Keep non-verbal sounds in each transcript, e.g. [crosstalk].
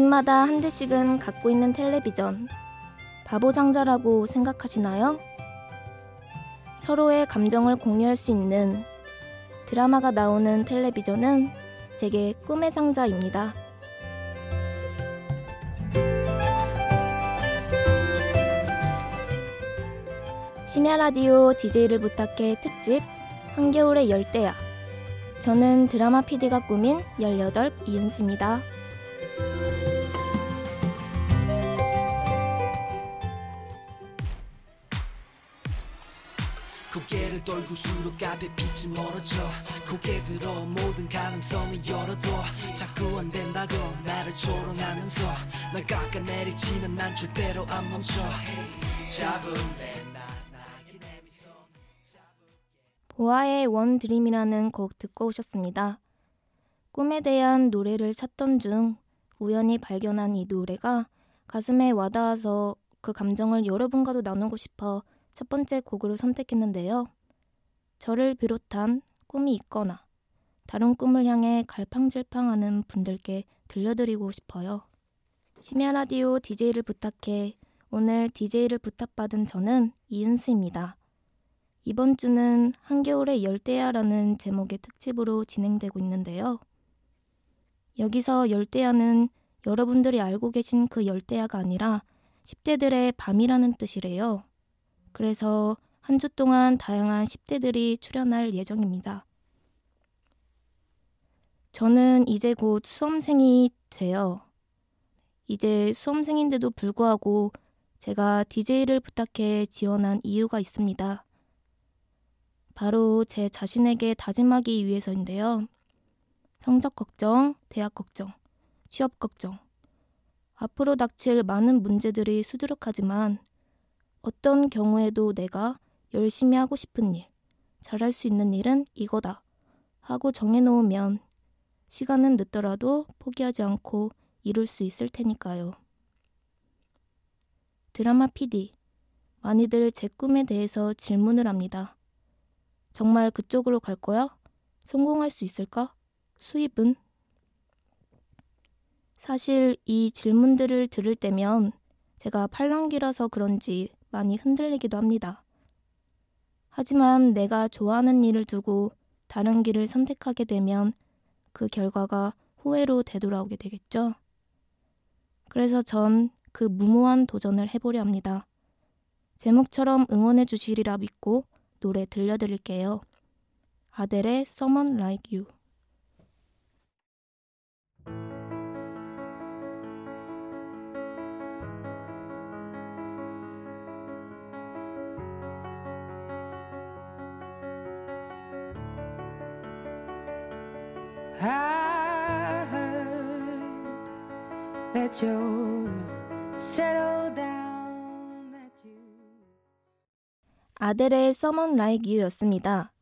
집마다 한 대씩은 갖고 있는 텔레비전. 바보 장자라고 생각하시나요? 서로의 감정을 공유할 수 있는 드라마가 나오는 텔레비전은 제게 꿈의 상자입니다. 심야 라디오 DJ를 부탁해 특집 한겨울의 열대야. 저는 드라마 PD가 꾸민 18 이은수입니다. 돌고수록 앞에 빛이 멀어져 고개 들어 모든 가능성을 열어둬 자꾸 안 된다고 나를 조롱하면서 날 깎아내리지는 난 절대로 안 멈춰 잡을래 보아의 One Dream이라는 곡 듣고 오셨습니다. 꿈에 대한 노래를 찾던 중 우연히 발견한 이 노래가 가슴에 와닿아서 그 감정을 여러분과도 나누고 싶어 첫 번째 곡으로 선택했는데요. 저를 비롯한 꿈이 있거나 다른 꿈을 향해 갈팡질팡하는 분들께 들려드리고 싶어요. 심야 라디오 DJ를 부탁해 오늘 DJ를 부탁받은 저는 이윤수입니다. 이번 주는 한겨울의 열대야라는 제목의 특집으로 진행되고 있는데요. 여기서 열대야는 여러분들이 알고 계신 그 열대야가 아니라 10대들의 밤이라는 뜻이래요. 그래서 한 주 동안 다양한 10대들이 출연할 예정입니다. 저는 이제 곧 수험생이 돼요. 이제 수험생인데도 불구하고 제가 DJ를 부탁해 지원한 이유가 있습니다. 바로 제 자신에게 다짐하기 위해서인데요. 성적 걱정, 대학 걱정, 취업 걱정. 앞으로 닥칠 많은 문제들이 수두룩하지만 어떤 경우에도 내가 열심히 하고 싶은 일, 잘할 수 있는 일은 이거다 하고 정해놓으면 시간은 늦더라도 포기하지 않고 이룰 수 있을 테니까요. 드라마 PD. 많이들 제 꿈에 대해서 질문을 합니다. 정말 그쪽으로 갈 거야? 성공할 수 있을까? 수입은? 사실 이 질문들을 들을 때면 제가 팔랑귀라서 그런지 많이 흔들리기도 합니다. 하지만 내가 좋아하는 일을 두고 다른 길을 선택하게 되면 그 결과가 후회로 되돌아오게 되겠죠. 그래서 전 그 무모한 도전을 해보려 합니다. 제목처럼 응원해 주시리라 믿고 노래 들려드릴게요. 아델의 Someone Like You That you're settled down. That you... 아델의 Someone Like You였습니다.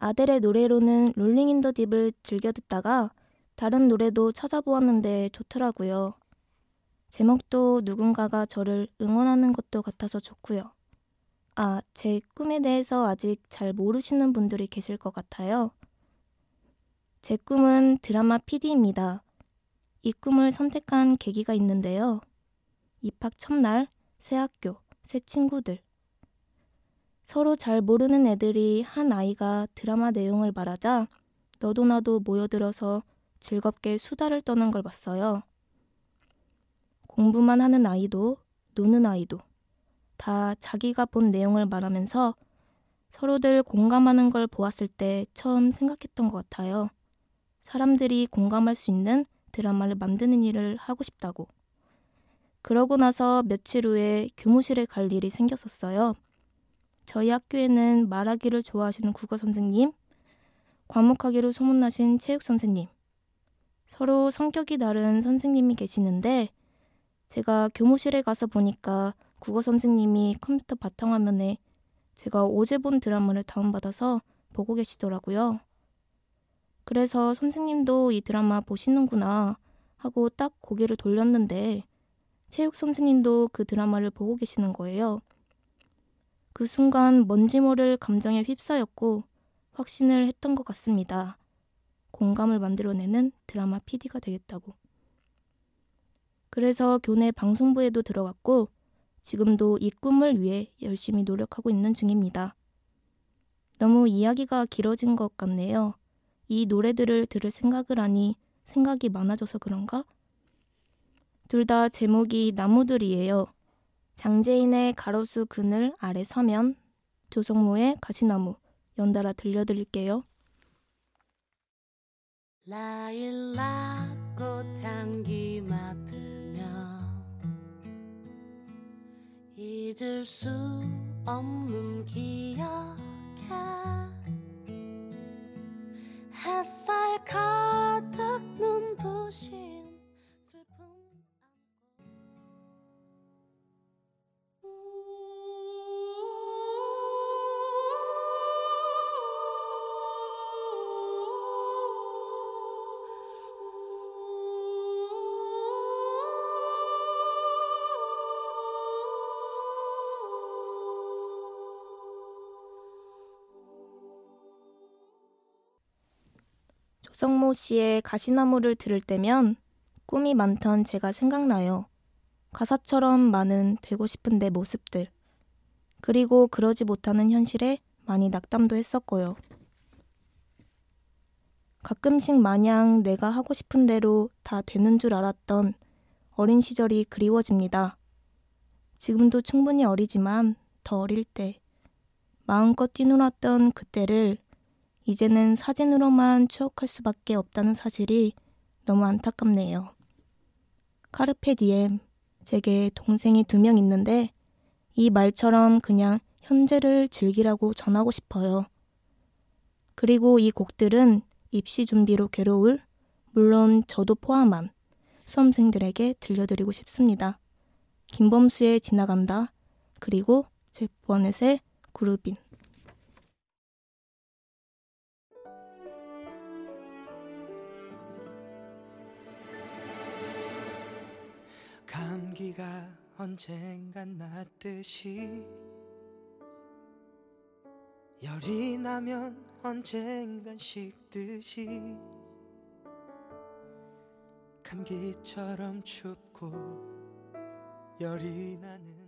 아델의 노래로는 롤링 인 더 딥을 즐겨 듣다가 다른 노래도 찾아보았는데 좋더라고요. 제목도 누군가가 저를 응원하는 것도 같아서 좋고요. 아, 제 꿈에 대해서 아직 잘 모르시는 분들이 계실 것 같아요. 제 꿈은 드라마 PD입니다. 이 꿈을 선택한 계기가 있는데요. 입학 첫날, 새 학교, 새 친구들. 서로 잘 모르는 애들이 한 아이가 드라마 내용을 말하자 너도 나도 모여들어서 즐겁게 수다를 떠는 걸 봤어요. 공부만 하는 아이도, 노는 아이도, 다 자기가 본 내용을 말하면서 서로들 공감하는 걸 보았을 때 처음 생각했던 것 같아요. 사람들이 공감할 수 있는 드라마를 만드는 일을 하고 싶다고. 그러고 나서 며칠 후에 교무실에 갈 일이 생겼었어요. 저희 학교에는 말하기를 좋아하시는 국어 선생님, 과묵하기로 소문나신 체육 선생님, 서로 성격이 다른 선생님이 계시는데 제가 교무실에 가서 보니까 국어 선생님이 컴퓨터 바탕화면에 제가 어제 본 드라마를 다운받아서 보고 계시더라고요. 그래서 선생님도 이 드라마 보시는구나 하고 딱 고개를 돌렸는데 체육 선생님도 그 드라마를 보고 계시는 거예요. 그 순간 뭔지 모를 감정에 휩싸였고 확신을 했던 것 같습니다. 공감을 만들어내는 드라마 PD가 되겠다고. 그래서 교내 방송부에도 들어갔고 지금도 이 꿈을 위해 열심히 노력하고 있는 중입니다. 너무 이야기가 길어진 것 같네요. 이 노래들을 들을 생각을 하니 생각이 많아져서 그런가? 둘 다 제목이 나무들이에요. 장재인의 가로수 그늘 아래 서면, 조성모의 가시나무 연달아 들려드릴게요. 라일락 꽃 향기 맡으며 잊을 수 없는 기억에 조성모 씨의 가시나무를 들을 때면 꿈이 많던 제가 생각나요. 가사처럼 많은 되고 싶은 내 모습들. 그리고 그러지 못하는 현실에 많이 낙담도 했었고요. 가끔씩 마냥 내가 하고 싶은 대로 다 되는 줄 알았던 어린 시절이 그리워집니다. 지금도 충분히 어리지만 더 어릴 때 마음껏 뛰놀았던 그때를 이제는 사진으로만 추억할 수밖에 없다는 사실이 너무 안타깝네요. 카르페 디엠, 제게 동생이 두 명 있는데 이 말처럼 그냥 현재를 즐기라고 전하고 싶어요. 그리고 이 곡들은 입시 준비로 괴로울, 물론 저도 포함한 수험생들에게 들려드리고 싶습니다. 김범수의 지나간다, 그리고 제버넷의 그룹인. 감기가 언젠간 났듯이 열이 나면 언젠간 식듯이 감기처럼 춥고 열이 나는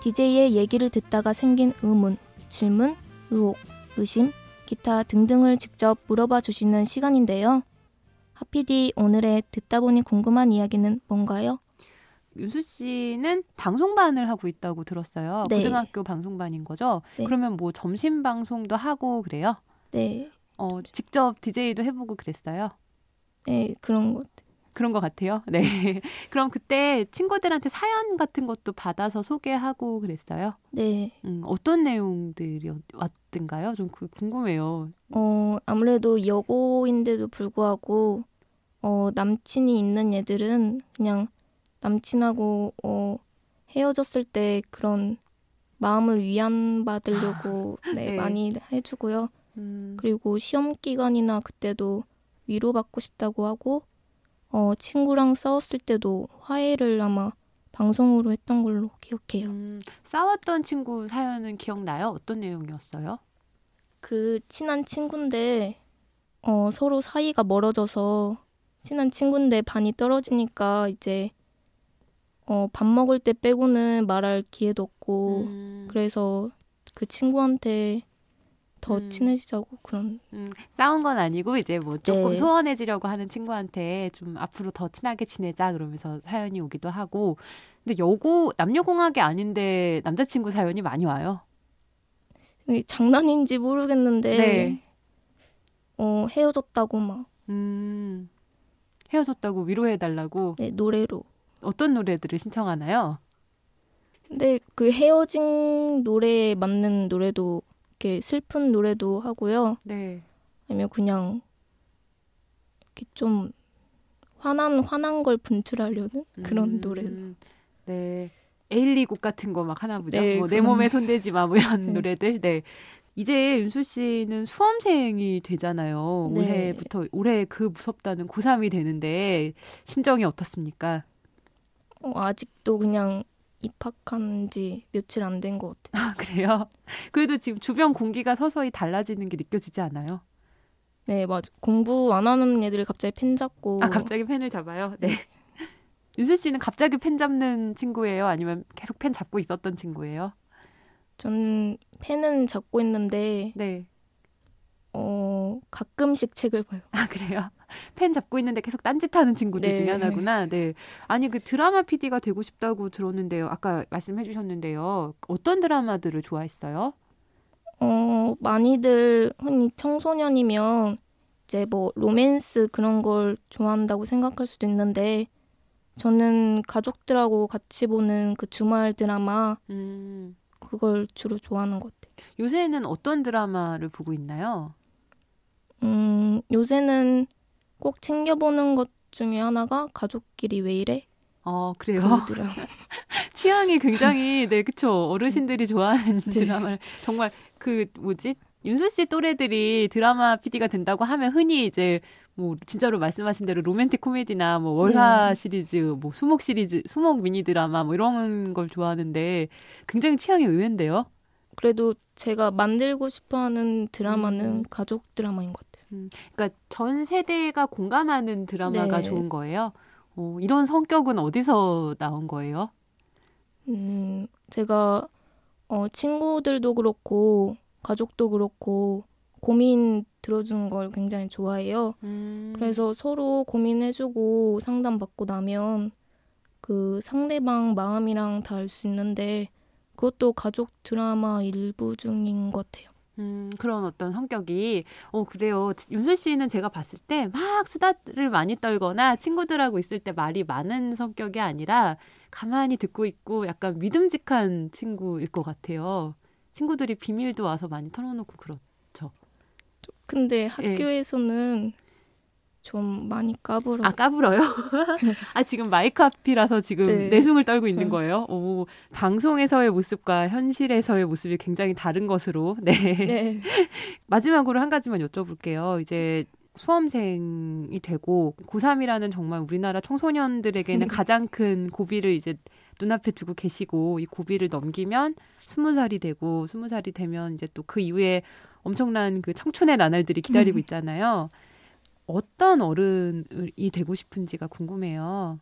DJ의 얘기를 듣다가 생긴 의문, 질문, 의혹, 의심, 기타 등등을 직접 물어봐 주시는 시간인데요. 하피디 오늘의 듣다 보니 궁금한 이야기는 뭔가요? 윤수 씨는 방송반을 하고 있다고 들었어요. 네. 고등학교 방송반인 거죠? 네. 그러면 뭐 점심 방송도 하고 그래요? 네. 어, 직접 DJ도 해보고 그랬어요? 네, 그런 것 그런 것 같아요. [laughs] 네. 그럼 그때 친구들한테 사연 같은 것도 받아서 소개하고 그랬어요? 네. 음, 어떤 내용들이 왔던가요? 좀그 궁금해요. 어, 아무래도 여고인데도 불구하고, 어, 남친이 있는 애들은 그냥 남친하고 어, 헤어졌을 때 그런 마음을 위안받으려고 아, 네, 네. 많이 해주고요. 음. 그리고 시험 기간이나 그때도 위로받고 싶다고 하고 어, 친구랑 싸웠을 때도 화해를 아마 방송으로 했던 걸로 기억해요. 음, 싸웠던 친구 사연은 기억나요? 어떤 내용이었어요? 그 친한 친구인데 어, 서로 사이가 멀어져서 친한 친구인데 반이 떨어지니까 이제 어, 밥 먹을 때 빼고는 말할 기회도 없고 음. 그래서 그 친구한테 더 음. 친해지자고 그런 음, 싸운 건 아니고 이제 뭐 조금 네. 소원해지려고 하는 친구한테 좀 앞으로 더 친하게 지내자 그러면서 사연이 오기도 하고 근데 여고 남녀공학이 아닌데 남자친구 사연이 많이 와요. 장난인지 모르겠는데 네. 어, 헤어졌다고 막. 음, 헤어졌다고 위로해달라고? 네, 노래로. 어떤 노래들을 신청하나요? 근데 그 헤어진 노래에 맞는 노래도 이렇게 슬픈 노래도 하고요. 네. 아니면 그냥 이렇게 좀 화난 화난 걸 분출하려는 그런 음, 노래도. 네. 에일리 곡 같은 거 막 하나 보죠. 네, 뭐내 몸에 손대지 마, 뭐 이런 [laughs] 네. 노래들. 네. 이제 윤수 씨는 수험생이 되잖아요. 네. 올해부터 올해 그 무섭다는 고3이 되는데 심정이 어떻습니까? 어, 아직도 그냥 입학한 지 며칠 안 된 것 같아요. 아, 그래요? 그래도 지금 주변 공기가 서서히 달라지는 게 느껴지지 않아요? 네, 맞아. 공부 안 하는 애들이 갑자기 펜 잡고. 아, 갑자기 펜을 잡아요? 네. 윤수 씨는 갑자기 펜 잡는 친구예요? 아니면 계속 펜 잡고 있었던 친구예요? 저는 펜은 잡고 있는데 네. 어, 가끔씩 책을 봐요. 아, 그래요? [laughs] 펜 잡고 있는데 계속 딴짓하는 친구들 네. 중에 하나구나. 네. 아니, 그 드라마 PD가 되고 싶다고 들었는데요. 아까 말씀해 주셨는데요. 어떤 드라마들을 좋아했어요? 어, 많이들 흔히 청소년이면 이제 뭐 로맨스 그런 걸 좋아한다고 생각할 수도 있는데 저는 가족들하고 같이 보는 그 주말 드라마 음. 그걸 주로 좋아하는 것 같아요. 요새는 어떤 드라마를 보고 있나요? 음, 요새는 꼭 챙겨보는 것 중에 하나가 가족끼리 왜 이래? 어, 그래요? 그. [laughs] 취향이 굉장히, 네, 그쵸. 어르신들이 좋아하는 네. 드라마를 정말 그, 뭐지? 윤수 씨 또래들이 드라마 PD가 된다고 하면 흔히 이제 뭐 진짜로 말씀하신 대로 로맨틱 코미디나 뭐 월화 네. 시리즈, 뭐 수목 시리즈, 수목 미니 드라마 뭐 이런 걸 좋아하는데 굉장히 취향이 의외인데요. 그래도 제가 만들고 싶어하는 드라마는 음. 가족 드라마인 것 같아요. 음. 그러니까 전 세대가 공감하는 드라마가 네. 좋은 거예요. 어, 이런 성격은 어디서 나온 거예요? 음, 제가 어, 친구들도 그렇고 가족도 그렇고 고민 들어주는 걸 굉장히 좋아해요. 음. 그래서 서로 고민해주고 상담받고 나면 그 상대방 마음이랑 다 알 수 있는데 그것도 가족 드라마 일부 중인 것 같아요. 음, 그런 어떤 성격이, 어, 그래요. 윤수 씨는 제가 봤을 때 막 수다를 많이 떨거나 친구들하고 있을 때 말이 많은 성격이 아니라 가만히 듣고 있고 약간 믿음직한 친구일 것 같아요. 친구들이 비밀도 와서 많이 털어놓고 그렇 근데 예. 학교에서는 예. 좀 많이 까불어. 아 까불어요? [laughs] 아 지금 마이크 앞이라서 지금 네. 내숭을 떨고 있는 네. 거예요. 오 방송에서의 모습과 현실에서의 모습이 굉장히 다른 것으로. [laughs] 네. 네. [laughs] 마지막으로 한 가지만 여쭤볼게요. 이제 수험생이 되고 고3이라는 정말 우리나라 청소년들에게는 음. 가장 큰 고비를 이제 눈앞에 두고 계시고 이 고비를 넘기면 스무 살이 되고 스무 살이 되면 이제 또 그 이후에 엄청난 그 청춘의 나날들이 기다리고 음. 있잖아요. 어떤 어른이 되고 싶은지가 궁금해요.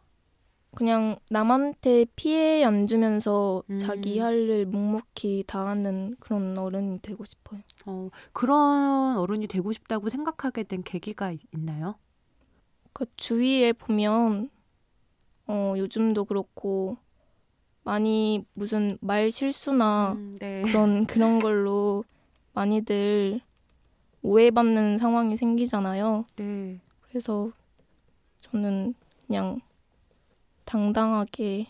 그냥 남한테 피해 안 주면서 음. 자기 할 일 묵묵히 다하는 그런 어른이 되고 싶어요. 어, 그런 어른이 되고 싶다고 생각하게 된 계기가 있나요? 그 주위에 보면 어, 요즘도 그렇고 많이 무슨 말 실수나 음, 네. 그런 그런 걸로 많이들 오해받는 상황이 생기잖아요. 네. 그래서 저는 그냥 당당하게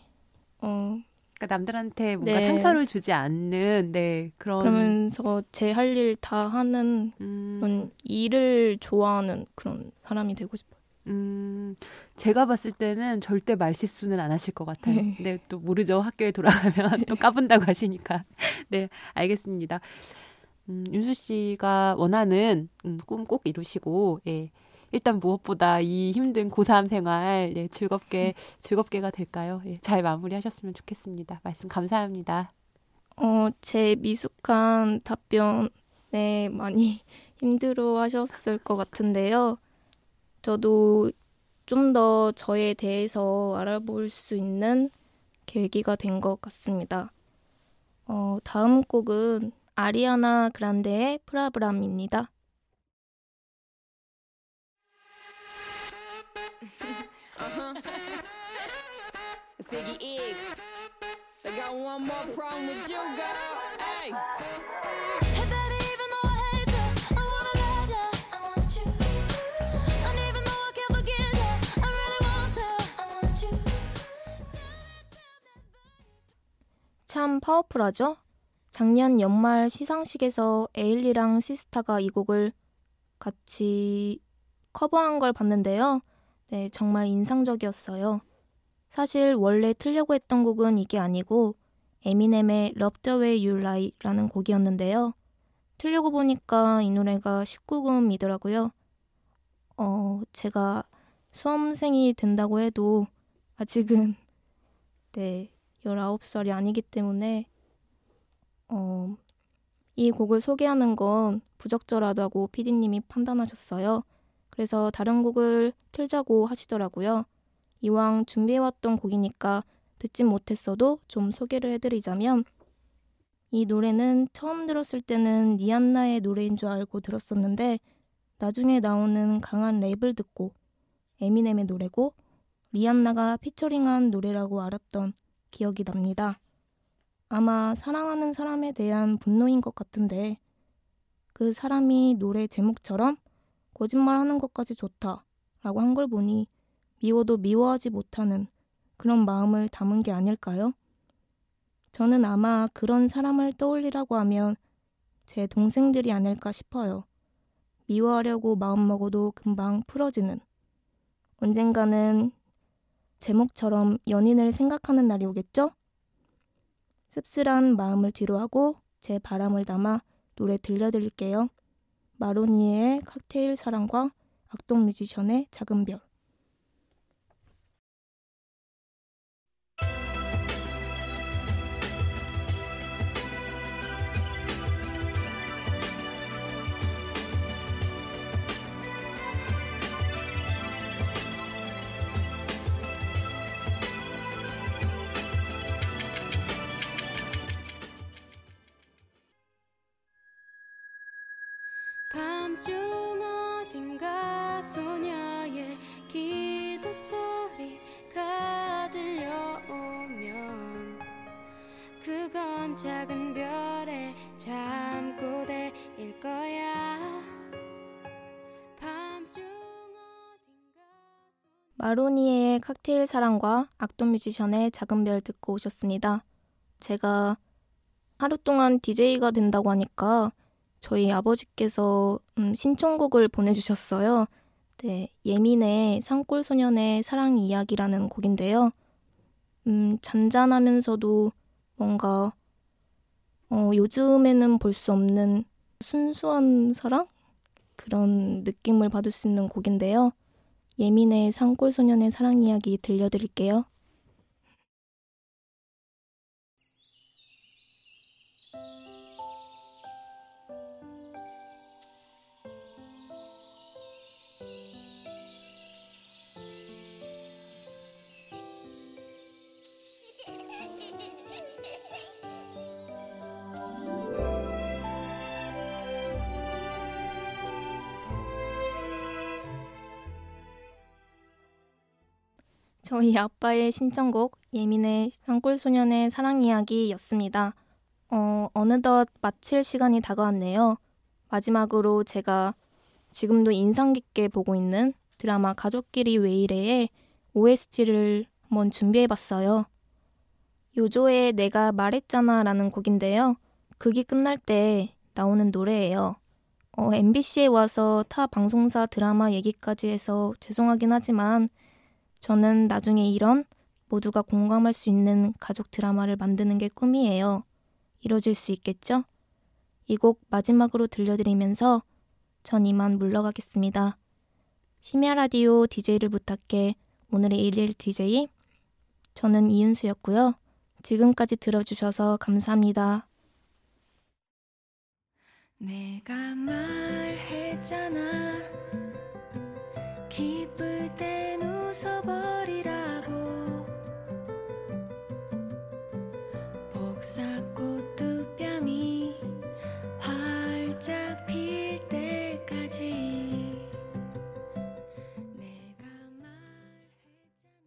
어 그러니까 남들한테 뭔가 네. 상처를 주지 않는 네 그런 그러면서 제 할 일 다 하는 음. 그런 일을 좋아하는 그런 사람이 되고 싶어요. 음, 제가 봤을 때는 절대 말실수는 안 하실 것 같아요. 네. 근데 또 모르죠. 학교에 돌아가면 [laughs] 또 까분다고 하시니까. [laughs] 네, 알겠습니다. 음, 윤수 씨가 원하는 음, 꿈꼭 이루시고, 예. 일단 무엇보다 이 힘든 고3 생활 네, 즐겁게 즐겁게가 될까요? 예, 잘 마무리하셨으면 좋겠습니다. 말씀 감사합니다. 어, 제 미숙한 답변에 많이 [laughs] 힘들어 하셨을 것 같은데요. 저도 좀 더 저에 대해서 알아볼 수 있는 계기가 된 것 같습니다. 어, 다음 곡은 아리아나 그란데의 프라브람입니다. Ziggy X. I got one more problem with you, girl. Hey. Hey, baby, even though I hate you, I wanna love you. I want you. And even though I can't forget you, I really want to. I want you. 참 파워풀하죠? 작년 연말 시상식에서 에일리랑 시스타가 이 곡을 같이 커버한 걸 봤는데요. 네, 정말 인상적이었어요. 사실 원래 틀려고 했던 곡은 이게 아니고 에미넴의 Love the Way You Lie라는 곡이었는데요. 틀려고 보니까 이 노래가 19금이더라고요. 어, 제가 수험생이 된다고 해도 아직은 네, 19살이 아니기 때문에 어, 이 곡을 소개하는 건 부적절하다고 피디님이 판단하셨어요. 그래서 다른 곡을 틀자고 하시더라고요. 이왕 준비해왔던 곡이니까 듣진 못했어도 좀 소개를 해드리자면 이 노래는 처음 들었을 때는 니안나의 노래인 줄 알고 들었었는데 나중에 나오는 강한 랩을 듣고 에미넴의 노래고 리안나가 피처링한 노래라고 알았던 기억이 납니다. 아마 사랑하는 사람에 대한 분노인 것 같은데 그 사람이 노래 제목처럼 거짓말하는 것까지 좋다 라고 한 걸 보니 미워도 미워하지 못하는 그런 마음을 담은 게 아닐까요? 저는 아마 그런 사람을 떠올리라고 하면 제 동생들이 아닐까 싶어요. 미워하려고 마음먹어도 금방 풀어지는. 언젠가는 제목처럼 연인을 생각하는 날이 오겠죠? 씁쓸한 마음을 뒤로하고 제 바람을 담아 노래 들려드릴게요. 마로니에의 칵테일 사랑과 악동 뮤지션의 작은 별. 밤중 어딘가 소녀의 기도 소리가 들려오면 그건 작은 별의 잠꼬대일 거야 마로니에의 칵테일 사랑과 악동 뮤지션의 작은 별 듣고 오셨습니다. 제가 하루 동안 DJ가 된다고 하니까 저희 아버지께서 음, 신청곡을 보내주셨어요. 네, 예민의 산골소년의 사랑 이야기라는 곡인데요. 음, 잔잔하면서도 뭔가 어, 요즘에는 볼 수 없는 순수한 사랑? 그런 느낌을 받을 수 있는 곡인데요. 예민의 산골소년의 사랑 이야기 들려드릴게요. 저희 아빠의 신청곡 예민의 산골소년의 사랑 이야기였습니다. 어, 어느덧 마칠 시간이 다가왔네요. 마지막으로 제가 지금도 인상 깊게 보고 있는 드라마 가족끼리 왜 이래의 OST를 한번 준비해봤어요. 요조의 내가 말했잖아 라는 곡인데요. 극이 끝날 때 나오는 노래예요. 어, MBC에 와서 타 방송사 드라마 얘기까지 해서 죄송하긴 하지만 저는 나중에 이런 모두가 공감할 수 있는 가족 드라마를 만드는 게 꿈이에요. 이뤄질 수 있겠죠? 이 곡 마지막으로 들려드리면서 전 이만 물러가겠습니다. 심야 라디오 DJ를 부탁해 오늘의 일일 DJ 저는 이윤수였고요. 지금까지 들어주셔서 감사합니다. 내가 말했잖아 기쁠 땐 웃어버리라고. 복사꽃 두 뺨이 활짝